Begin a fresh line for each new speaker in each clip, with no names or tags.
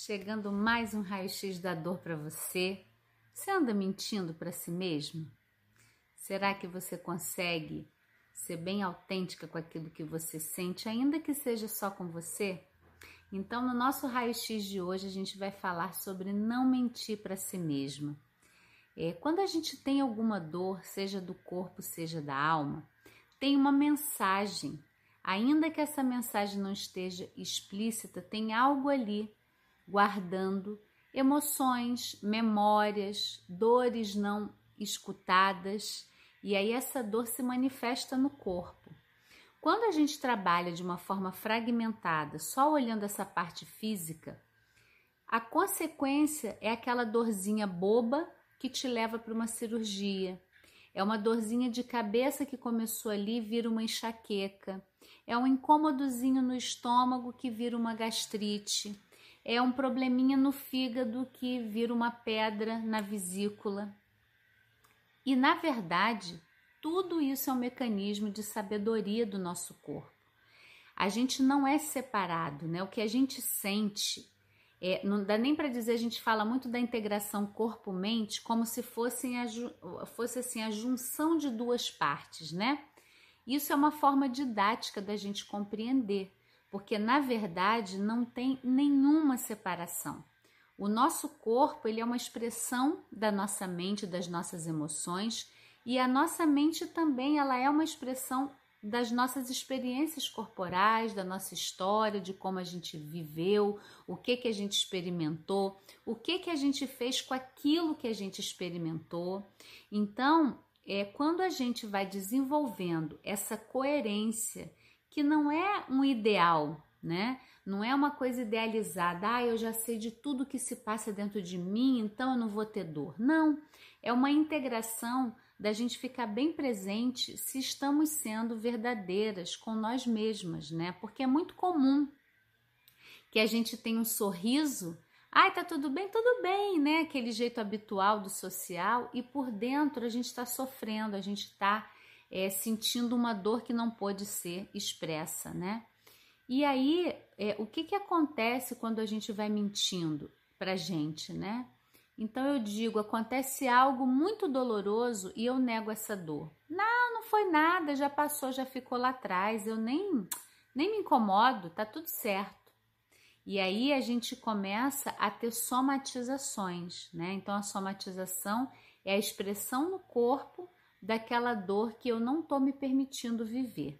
Chegando mais um raio-x da dor para você. Você anda mentindo para si mesmo? Será que você consegue ser bem autêntica com aquilo que você sente, ainda que seja só com você? Então, no nosso raio-x de hoje, a gente vai falar sobre não mentir para si mesmo. É, quando a gente tem alguma dor, seja do corpo, seja da alma, tem uma mensagem. Ainda que essa mensagem não esteja explícita, tem algo ali guardando emoções, memórias, dores não escutadas, e aí essa dor se manifesta no corpo. Quando a gente trabalha de uma forma fragmentada, só olhando essa parte física, a consequência é aquela dorzinha boba que te leva para uma cirurgia. É uma dorzinha de cabeça que começou ali e vira uma enxaqueca. É um incômodozinho no estômago que vira uma gastrite é um probleminha no fígado que vira uma pedra na vesícula. E na verdade, tudo isso é um mecanismo de sabedoria do nosso corpo. A gente não é separado, né? O que a gente sente, é, não dá nem para dizer, a gente fala muito da integração corpo-mente como se fossem a, fosse assim a junção de duas partes, né? Isso é uma forma didática da gente compreender porque na verdade não tem nenhuma separação. O nosso corpo ele é uma expressão da nossa mente, das nossas emoções, e a nossa mente também ela é uma expressão das nossas experiências corporais, da nossa história, de como a gente viveu, o que que a gente experimentou, o que que a gente fez com aquilo que a gente experimentou. Então, é quando a gente vai desenvolvendo essa coerência que não é um ideal, né? Não é uma coisa idealizada, ah, eu já sei de tudo que se passa dentro de mim, então eu não vou ter dor. Não, é uma integração da gente ficar bem presente se estamos sendo verdadeiras com nós mesmas, né? Porque é muito comum que a gente tenha um sorriso, ai, tá tudo bem, tudo bem, né? Aquele jeito habitual do social, e por dentro a gente está sofrendo, a gente está é, sentindo uma dor que não pode ser expressa, né? E aí, é, o que, que acontece quando a gente vai mentindo pra gente, né? Então eu digo, acontece algo muito doloroso e eu nego essa dor. Não, não foi nada, já passou, já ficou lá atrás, eu nem, nem me incomodo, tá tudo certo. E aí a gente começa a ter somatizações, né? Então a somatização é a expressão no corpo daquela dor que eu não estou me permitindo viver.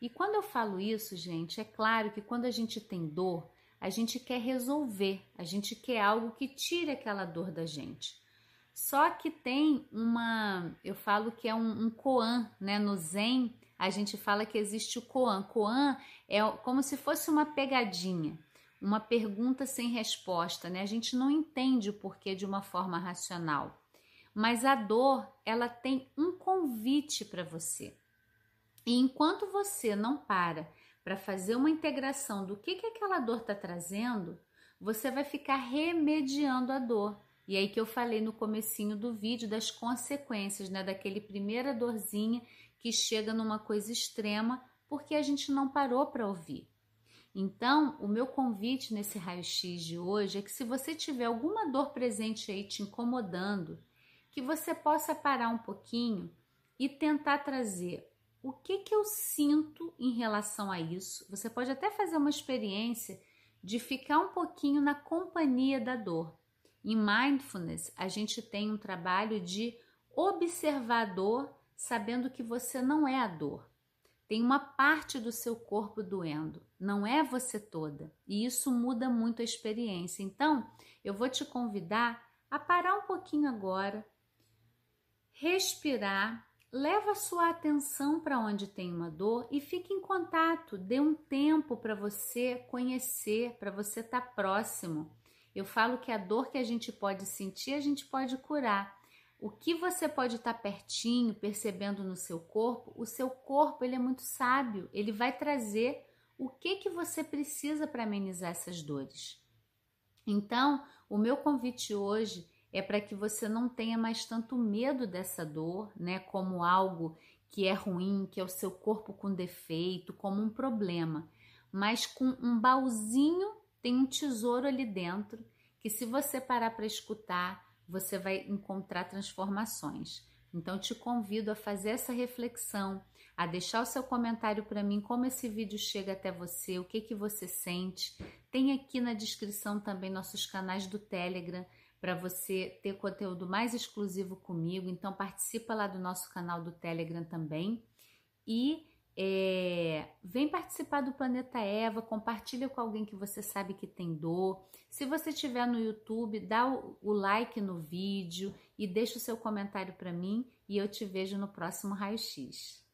E quando eu falo isso, gente, é claro que quando a gente tem dor, a gente quer resolver, a gente quer algo que tire aquela dor da gente. Só que tem uma, eu falo que é um, um koan, né? No Zen, a gente fala que existe o koan. Koan é como se fosse uma pegadinha, uma pergunta sem resposta, né? A gente não entende o porquê de uma forma racional. Mas a dor, ela tem um convite para você. E enquanto você não para para fazer uma integração do que, que aquela dor está trazendo, você vai ficar remediando a dor. E aí que eu falei no comecinho do vídeo das consequências, né, daquele primeira dorzinha que chega numa coisa extrema porque a gente não parou para ouvir. Então, o meu convite nesse raio-x de hoje é que se você tiver alguma dor presente aí te incomodando, que você possa parar um pouquinho e tentar trazer o que, que eu sinto em relação a isso. Você pode até fazer uma experiência de ficar um pouquinho na companhia da dor. Em mindfulness, a gente tem um trabalho de observador, sabendo que você não é a dor. Tem uma parte do seu corpo doendo, não é você toda. E isso muda muito a experiência. Então, eu vou te convidar a parar um pouquinho agora, respirar, leva a sua atenção para onde tem uma dor e fique em contato, dê um tempo para você conhecer, para você estar tá próximo. Eu falo que a dor que a gente pode sentir, a gente pode curar. O que você pode estar tá pertinho, percebendo no seu corpo, o seu corpo ele é muito sábio, ele vai trazer o que que você precisa para amenizar essas dores. Então, o meu convite hoje é para que você não tenha mais tanto medo dessa dor, né, como algo que é ruim, que é o seu corpo com defeito, como um problema, mas com um baúzinho tem um tesouro ali dentro que, se você parar para escutar, você vai encontrar transformações. Então, te convido a fazer essa reflexão, a deixar o seu comentário para mim, como esse vídeo chega até você, o que, que você sente. Tem aqui na descrição também nossos canais do Telegram para você ter conteúdo mais exclusivo comigo. Então, participa lá do nosso canal do Telegram também. E é, vem participar do Planeta Eva, compartilha com alguém que você sabe que tem dor. Se você estiver no YouTube, dá o, o like no vídeo e deixa o seu comentário para mim e eu te vejo no próximo raio-x.